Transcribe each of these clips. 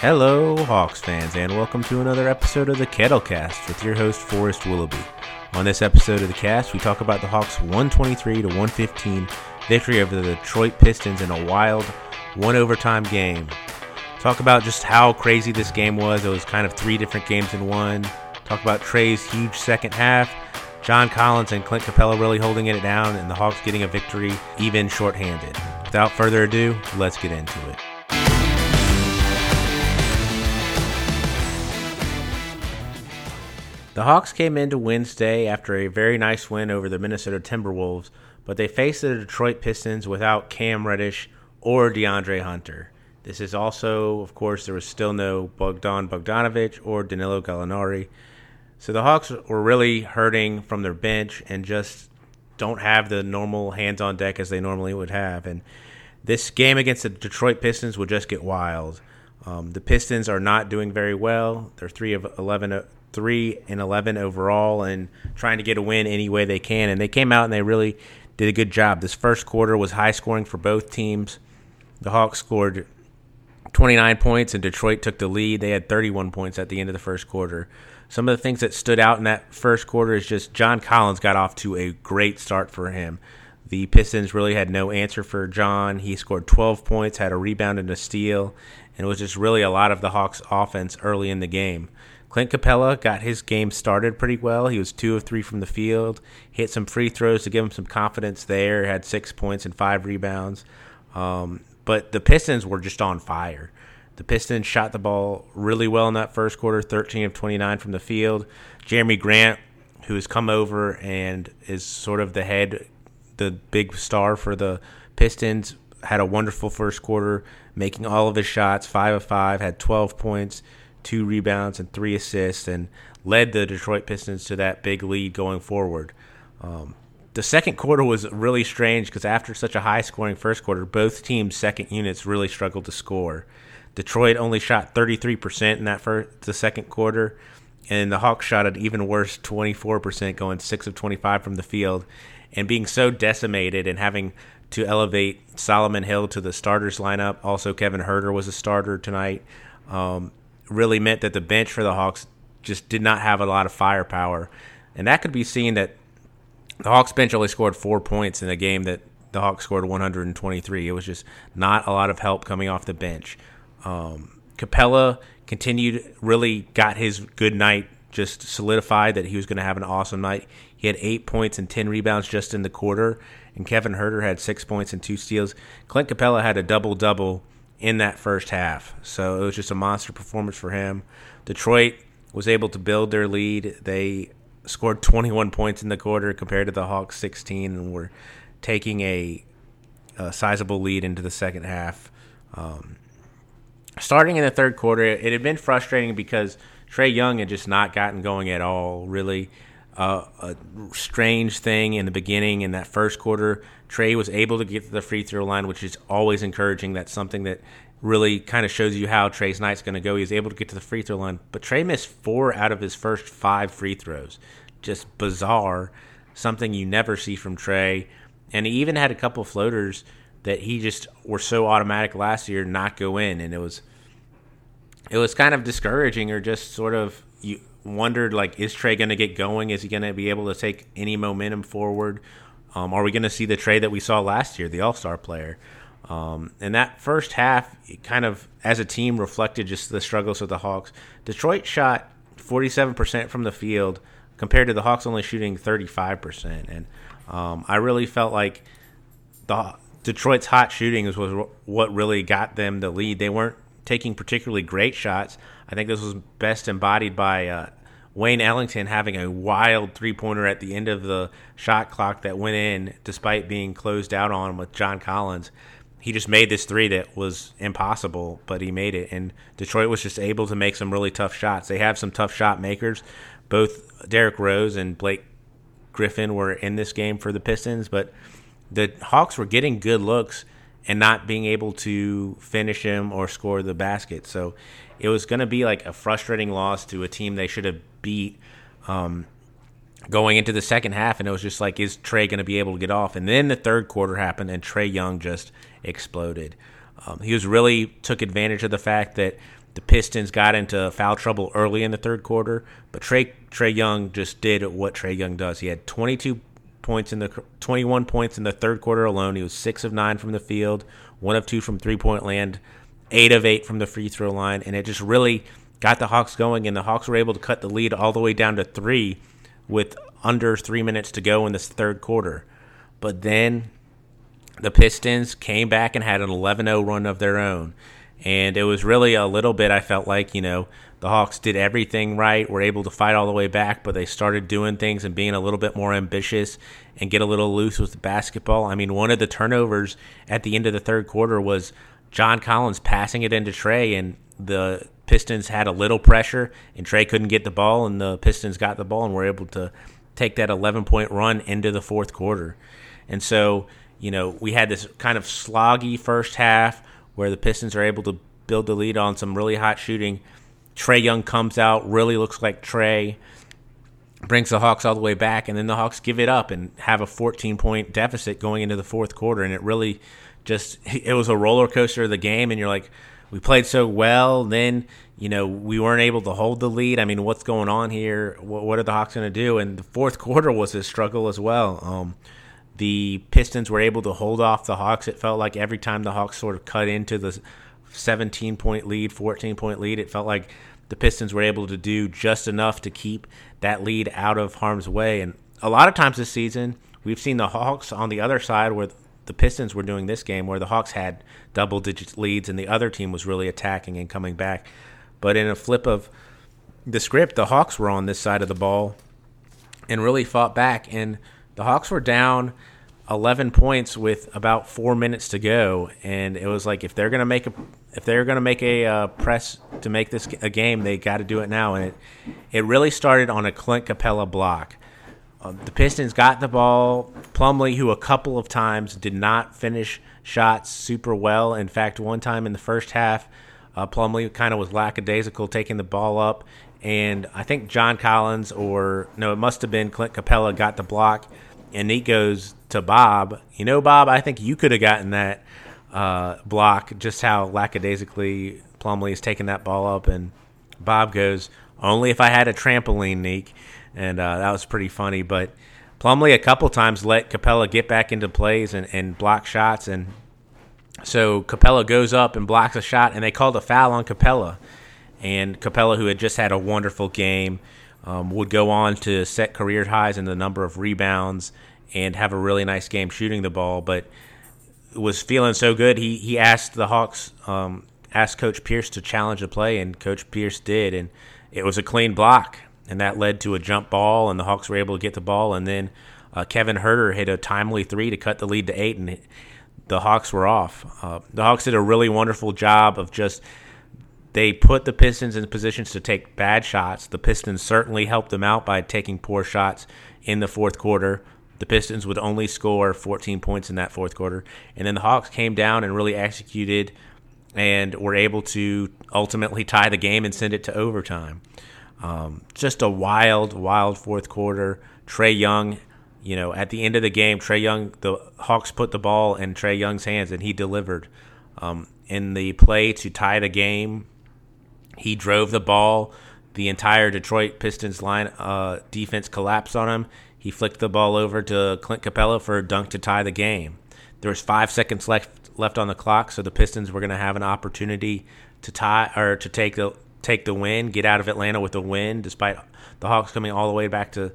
Hello, Hawks fans, and welcome to another episode of the Kettlecast with your host, Forrest Willoughby. On this episode of the cast, we talk about the Hawks' 123 to 115 victory over the Detroit Pistons in a wild one overtime game. Talk about just how crazy this game was. It was kind of three different games in one. Talk about Trae's huge second half, John Collins and Clint Capela really holding it down, and the Hawks getting a victory even shorthanded. Without further ado, let's get into it. The Hawks came into Wednesday after a very nice win over the Minnesota Timberwolves, but they faced the Detroit Pistons without Cam Reddish or DeAndre Hunter. This is also, of course, there was still no Bogdan Bogdanovic or Danilo Gallinari. So the Hawks were really hurting from their bench and just don't have the normal hands on deck as they normally would have. And this game against the Detroit Pistons will just get wild. Um, the Pistons are not doing very well. They're three of 11, three and eleven overall, and trying to get a win any way they can. And they came out and they really did a good job. This first quarter was high scoring for both teams. The Hawks scored 29 points, and Detroit took the lead. They had 31 points at the end of the first quarter. Some of the things that stood out in that first quarter is just John Collins got off to a great start for him. The Pistons really had no answer for John. He scored 12 points, had a rebound and a steal, and it was just really a lot of the Hawks' offense early in the game. Clint Capela got his game started pretty well. He was two of three from the field, hit some free throws to give him some confidence there, had six points and five rebounds. Um, but the Pistons were just on fire. The Pistons shot the ball really well in that first quarter, 13 of 29 from the field. Jerami Grant, who has come over and is sort of the head, the big star for the Pistons, had a wonderful first quarter, making all of his shots, five of five, had 12 points two rebounds, and three assists, and led the Detroit Pistons to that big lead going forward. Um, the second quarter was really strange because after such a high scoring first quarter, both teams' second units really struggled to score. Detroit only shot 33% in that first, the second quarter, and the Hawks shot an even worse 24%, going 6 of 25 from the field. And being so decimated and having to elevate Solomon Hill to the starters lineup, also Kevin Huerter was a starter tonight. Um, really meant that the bench for the Hawks just did not have a lot of firepower. And that could be seen that the Hawks bench only scored four points in a game that the Hawks scored 123. It was just not a lot of help coming off the bench. Um, Capela continued, really got his good night, just solidified that he was going to have an awesome night. He had eight points and 10 rebounds just in the quarter, and Kevin Huerter had six points and two steals. Clint Capela had a double double in that first half. So it was just a monster performance for him. Detroit was able to build their lead. They scored 21 points in the quarter compared to the Hawks 16 and were taking a, a sizable lead into the second half. Um, starting in the third quarter, it had been frustrating because Trae Young had just not gotten going at all, really. Uh, a strange thing in the beginning in that first quarter. Trae was able to get to the free throw line, which is always encouraging. That's something that really kind of shows you how Trae's night's going to go. He was able to get to the free throw line, but Trae missed four out of his first five free throws. Just bizarre, something you never see from Trae. And he even had a couple floaters that he just were so automatic last year not go in, and it was it was kind of discouraging, or just sort of you wondered like, is Trae going to get going? Is he going to be able to take any momentum forward? Um, are we going to see the trade that we saw last year, the All Star player? Um, and that first half, kind of as a team, reflected just the struggles of the Hawks. Detroit shot 47% from the field compared to the Hawks only shooting 35%. And um, I really felt like the Detroit's hot shooting was what really got them the lead. They weren't taking particularly great shots. I think this was best embodied by uh, Wayne Ellington having a wild three pointer at the end of the shot clock that went in despite being closed out on with John Collins. He just made this three that was impossible, but he made it. And Detroit was just able to make some really tough shots. They have some tough shot makers. Both Derrick Rose and Blake Griffin were in this game for the Pistons, but the Hawks were getting good looks and not being able to finish him or score the basket. So it was going to be like a frustrating loss to a team they should have beat um, going into the second half. And it was just like, is Trae going to be able to get off? And then the third quarter happened, and Trae Young just exploded. Um, he was really took advantage of the fact that the Pistons got into foul trouble early in the third quarter, but Trey Trae Young just did what Trae Young does. He had 22 points in the 21 points in the third quarter alone. He was six of nine from the field, one of two from three point land, eight of eight from the free throw line, and it just really got the Hawks going. And the Hawks were able to cut the lead all the way down to three with under three minutes to go in this third quarter. But then the Pistons came back and had an 11 0 run of their own. And it was really a little bit, I felt like, you know, the Hawks did everything right, were able to fight all the way back, but they started doing things and being a little bit more ambitious and get a little loose with the basketball. I mean, one of the turnovers at the end of the third quarter was John Collins passing it into Trae, and the Pistons had a little pressure, and Trae couldn't get the ball, and the Pistons got the ball and were able to take that 11 point run into the fourth quarter. And so, you know, we had this kind of sloggy first half where the Pistons are able to build the lead on some really hot shooting. Trae Young comes out, really looks like Trae, brings the Hawks all the way back, and then the Hawks give it up and have a 14 point deficit going into the fourth quarter. And it really just, it was a roller coaster of the game. And you're like, we played so well. Then, you know, we weren't able to hold the lead. I mean, what's going on here? What, what are the Hawks going to do? And the fourth quarter was a struggle as well. Um, the Pistons were able to hold off the Hawks. It felt like every time the Hawks sort of cut into the 17 point lead, 14 point lead, it felt like the Pistons were able to do just enough to keep that lead out of harm's way. And a lot of times this season, we've seen the Hawks on the other side where the Pistons were doing this game, where the Hawks had double digit leads and the other team was really attacking and coming back. But in a flip of the script, the Hawks were on this side of the ball and really fought back. And the Hawks were down 11 points with about four minutes to go, and it was like if they're gonna make a if they're gonna make a uh, press to make this a game, they got to do it now. And it it really started on a Clint Capela block. Uh, the Pistons got the ball. Plumlee, who a couple of times did not finish shots super well. In fact, one time in the first half, uh, Plumlee kind of was lackadaisical taking the ball up, and I think John Collins or no, it must have been Clint Capela, got the block, and he goes to Bob. You know, Bob, I think you could have gotten that uh, block. Just how lackadaisically Plumlee is taking that ball up, and Bob goes, "Only if I had a trampoline, Nique," and uh, that was pretty funny. But Plumlee a couple times let Capela get back into plays and, and block shots, and so Capela goes up and blocks a shot, and they called a foul on Capela. And Capela, who had just had a wonderful game, um, would go on to set career highs in the number of rebounds and have a really nice game shooting the ball. But was feeling so good, he he asked the Hawks, um, asked Coach Pierce to challenge the play, and Coach Pierce did, and it was a clean block, and that led to a jump ball, and the Hawks were able to get the ball, and then uh, Kevin Huerter hit a timely three to cut the lead to eight, and the Hawks were off. Uh, the Hawks did a really wonderful job of just they put the Pistons in positions to take bad shots. The Pistons certainly helped them out by taking poor shots in the fourth quarter. The Pistons would only score 14 points in that fourth quarter. And then the Hawks came down and really executed and were able to ultimately tie the game and send it to overtime. Um, just a wild, wild fourth quarter. Trae Young, you know, at the end of the game, Trae Young, the Hawks put the ball in Trae Young's hands and he delivered. Um, in the play to tie the game, he drove the ball. The entire Detroit Pistons line uh, defense collapsed on him. He flicked the ball over to Clint Capela for a dunk to tie the game. There was five seconds left left on the clock, so the Pistons were going to have an opportunity to tie or to take the take the win, get out of Atlanta with a win, despite the Hawks coming all the way back to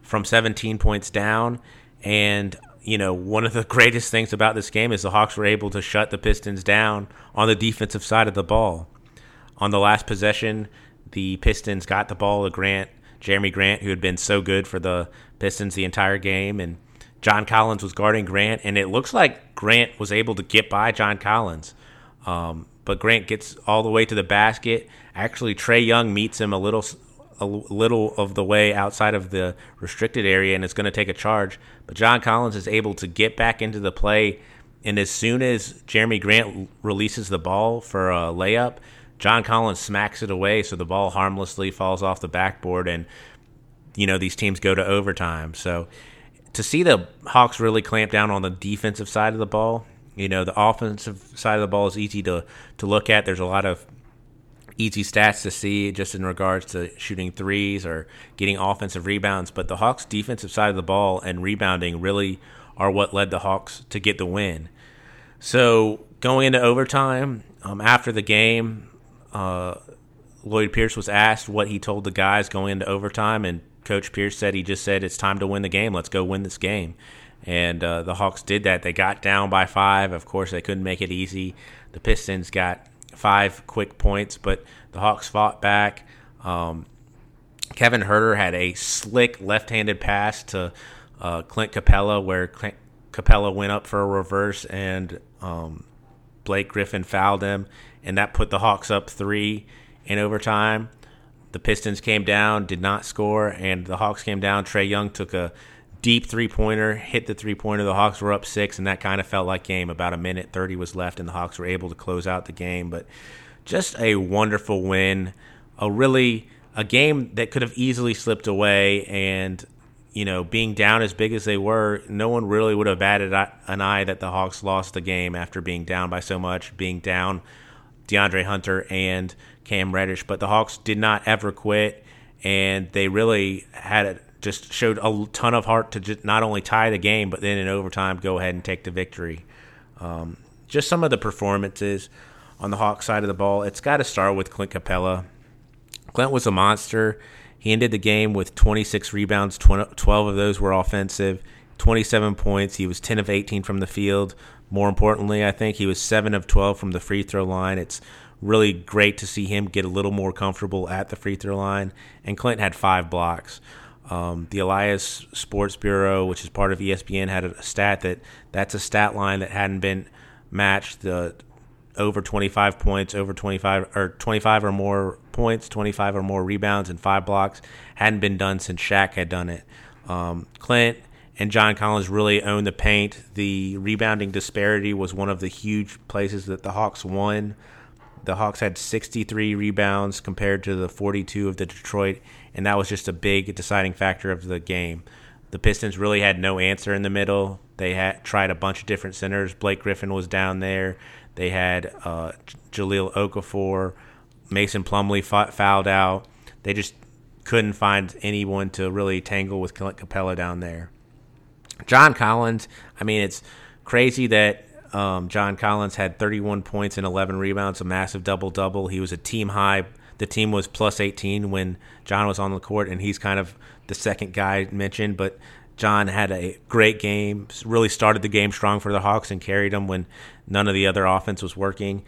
from 17 points down. And you know, one of the greatest things about this game is the Hawks were able to shut the Pistons down on the defensive side of the ball on the last possession, the Pistons got the ball to Grant, Jerami Grant, who had been so good for the Pistons the entire game, and John Collins was guarding Grant, and it looks like Grant was able to get by John Collins. Um, but Grant gets all the way to the basket. Actually, Trae Young meets him a little, a little of the way outside of the restricted area, and is going to take a charge. But John Collins is able to get back into the play, and as soon as Jerami Grant releases the ball for a layup, John Collins smacks it away, so the ball harmlessly falls off the backboard, and you know these teams go to overtime. So to see the Hawks really clamp down on the defensive side of the ball, you know the offensive side of the ball is easy to to look at. There's a lot of easy stats to see just in regards to shooting threes or getting offensive rebounds. But the Hawks' defensive side of the ball and rebounding really are what led the Hawks to get the win. So going into overtime, um, after the game, uh, Lloyd Pierce was asked what he told the guys going into overtime, and Coach Pierce said he just said it's time to win the game. Let's go win this game. And uh, the Hawks did that. They got down by five. Of course, they couldn't make it easy. The Pistons got five quick points, but the Hawks fought back. Um, Kevin Huerter had a slick left-handed pass to uh, Clint Capela, where Clint Capela went up for a reverse, and um, Blake Griffin fouled him, and that put the Hawks up three in overtime. The Pistons came down, did not score, and the Hawks came down. Trae Young took a deep three pointer, hit the three pointer. The Hawks were up six, and that kind of felt like game. About a minute 30 was left, and the Hawks were able to close out the game. But just a wonderful win. A really a game that could have easily slipped away, and you know, being down as big as they were, no one really would have batted an eye that the Hawks lost the game after being down by so much, being down DeAndre Hunter and Cam Reddish. But the Hawks did not ever quit, and they really had it just showed a ton of heart to just not only tie the game, but then in overtime go ahead and take the victory. Um, just some of the performances on the Hawks side of the ball. It's got to start with Clint Capela. Clint was a monster. He ended the game with 26 rebounds, 12 of those were offensive, 27 points. He was 10 of 18 from the field. More importantly, I think he was 7 of 12 from the free throw line. It's really great to see him get a little more comfortable at the free throw line. And Clint had five blocks. Um, the Elias Sports Bureau, which is part of ESPN, had a stat that that's a stat line that hadn't been matched. The over 25 points, over 25 or 25 or more points, 25 or more rebounds, and five blocks hadn't been done since Shaq had done it. Um, Clint and John Collins really owned the paint. The rebounding disparity was one of the huge places that the Hawks won. The Hawks had 63 rebounds compared to the 42 of the Detroit, and that was just a big deciding factor of the game. The Pistons really had no answer in the middle. They had tried a bunch of different centers. Blake Griffin was down there. They had uh, Jahlil Okafor, Mason Plumlee fouled out. They just couldn't find anyone to really tangle with Capela down there. John Collins, I mean, it's crazy that um, John Collins had 31 points and 11 rebounds, a massive double double. He was a team high. The team was plus 18 when John was on the court, and he's kind of the second guy mentioned. But John had a great game, really started the game strong for the Hawks and carried them when none of the other offense was working.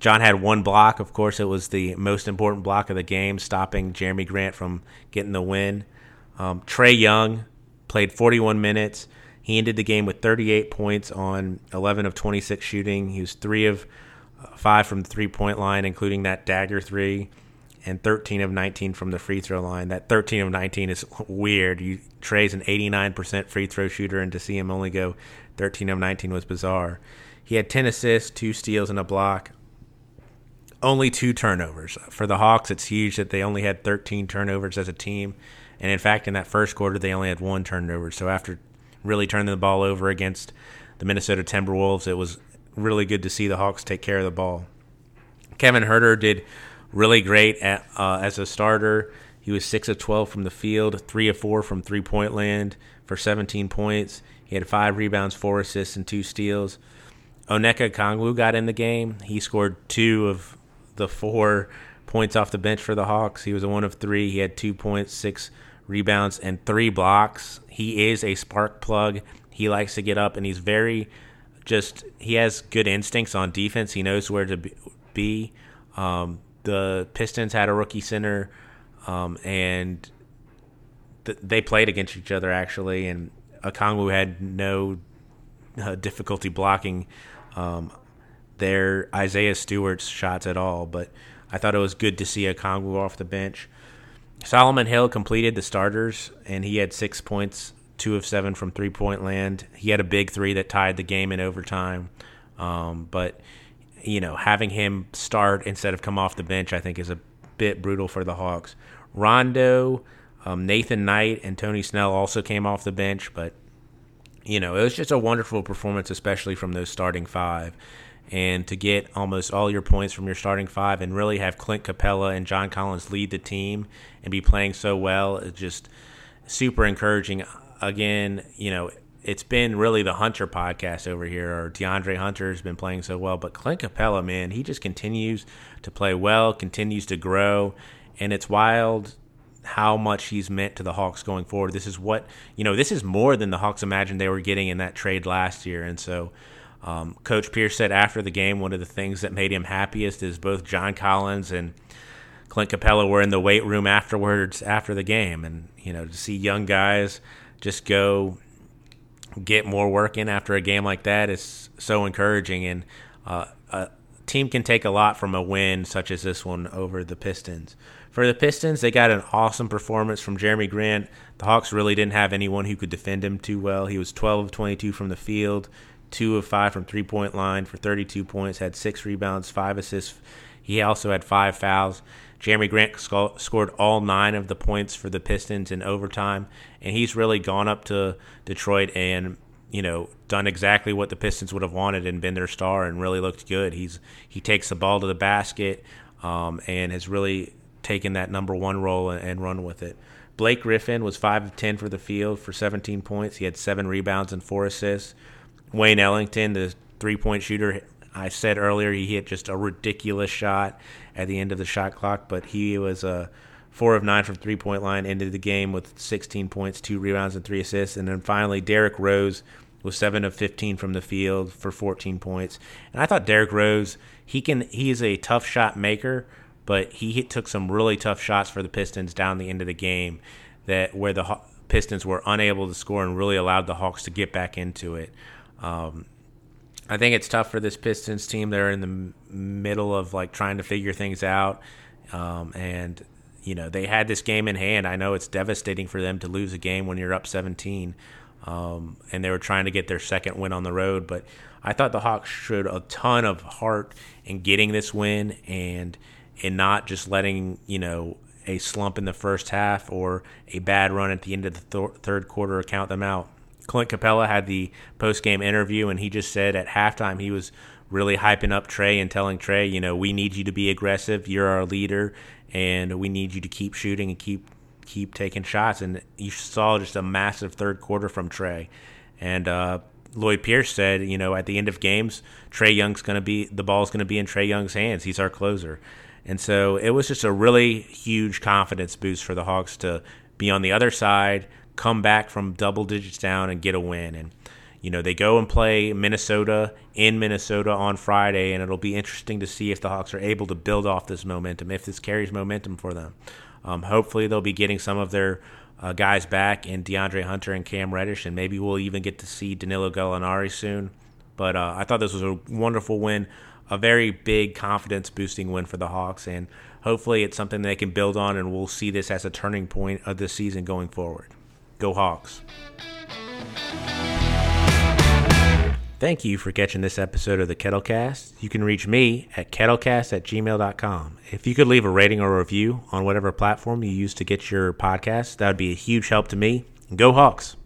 John had one block. Of course, it was the most important block of the game, stopping Jerami Grant from getting the win. Um, Trae Young played 41 minutes. He ended the game with 38 points on 11 of 26 shooting. He was three of uh, five from the three point line, including that dagger three and 13 of 19 from the free throw line. That 13 of 19 is weird. You Trae's an 89% free throw shooter, and to see him only go 13 of 19 was bizarre. He had 10 assists, two steals, and a block. Only two turnovers. For the Hawks, it's huge that they only had 13 turnovers as a team. And in fact, in that first quarter, they only had one turnover. So after really turning the ball over against the Minnesota Timberwolves, it was really good to see the Hawks take care of the ball. Kevin Huerter did really great at, uh, as a starter. He was six of twelve from the field, three of four from three point land for 17 points. He had five rebounds, four assists, and two steals. Onyeka Okongwu got in the game. He scored two of the four points off the bench for the Hawks. He was a one of three. He had two points, six rebounds, and three blocks. He is a spark plug. He likes to get up, and he's very just. He has good instincts on defense. He knows where to be. Um, the Pistons had a rookie center, um, and th- they played against each other actually, and Okongwu had no uh, difficulty blocking um, their Isaiah Stewart's shots at all. But I thought it was good to see Okongwu off the bench. Solomon Hill completed the starters, and he had six points, two of seven from three point land. He had a big three that tied the game in overtime. Um, but you know, having him start instead of come off the bench, I think is a bit brutal for the Hawks. Rondo, um, Nathan Knight, and Tony Snell also came off the bench, but you know, it was just a wonderful performance, especially from those starting five. And to get almost all your points from your starting five and really have Clint Capela and John Collins lead the team and be playing so well is just super encouraging. Again, you know, it's been really the Hunter podcast over here, or DeAndre Hunter has been playing so well. But Clint Capela, man, he just continues to play well, continues to grow, and it's wild how much he's meant to the Hawks going forward. This is what you know. This is more than the Hawks imagined they were getting in that trade last year, and so. Um, Coach Pierce said after the game, one of the things that made him happiest is both John Collins and Clint Capela were in the weight room afterwards after the game, and you know to see young guys just go get more work in after a game like that is so encouraging. And uh, a team can take a lot from a win such as this one over the Pistons. For the Pistons, they got an awesome performance from Jerami Grant. The Hawks really didn't have anyone who could defend him too well. He was 12 of 22 from the field, 2 of 5 from three point line for 32 points, had 6 rebounds, 5 assists. He also had 5 fouls. Jerami Grant sc- scored all nine of the points for the Pistons in overtime, and he's really gone up to Detroit and you know done exactly what the Pistons would have wanted and been their star and really looked good. He's he takes the ball to the basket um, and has really taken that number one role and, and run with it. Blake Griffin was five of ten for the field for 17 points. He had seven rebounds and four assists. Wayne Ellington, the three point shooter, I said earlier he hit just a ridiculous shot at the end of the shot clock, but he was a four of nine from three point line, ended the game with 16 points, two rebounds, and three assists. And then finally, Derrick Rose was seven of 15 from the field for 14 points. And I thought Derrick Rose, he can, he is a tough shot maker, but he hit, took some really tough shots for the Pistons down the end of the game that where the Pistons were unable to score and really allowed the Hawks to get back into it. Um, I think it's tough for this Pistons team. They're in the middle of like trying to figure things out, um, and you know they had this game in hand. I know it's devastating for them to lose a game when you're up 17, um, and they were trying to get their second win on the road. But I thought the Hawks showed a ton of heart in getting this win and in not just letting you know a slump in the first half or a bad run at the end of the th- third quarter count them out. Clint Capela had the post game interview, and he just said at halftime he was really hyping up Trae and telling Trae, you know, we need you to be aggressive. You're our leader, and we need you to keep shooting and keep keep taking shots. And you saw just a massive third quarter from Trae. And uh, Lloyd Pierce said, you know, at the end of games, Trae Young's going to be the ball's going to be in Trae Young's hands. He's our closer. And so it was just a really huge confidence boost for the Hawks to be on the other side come back from double digits down and get a win. And you know they go and play Minnesota in Minnesota on Friday, and it'll be interesting to see if the Hawks are able to build off this momentum, if this carries momentum for them. Um, hopefully, they'll be getting some of their uh, guys back in DeAndre Hunter and Cam Reddish, and maybe we'll even get to see Danilo Gallinari soon. But uh, I thought this was a wonderful win, a very big confidence boosting win for the Hawks, and hopefully it's something they can build on, and we'll see this as a turning point of the season going forward. Go Hawks. Thank you for catching this episode of the Kettlecast. You can reach me at kettlecast at gmail.com. If you could leave a rating or review on whatever platform you use to get your podcast, that would be a huge help to me. Go Hawks!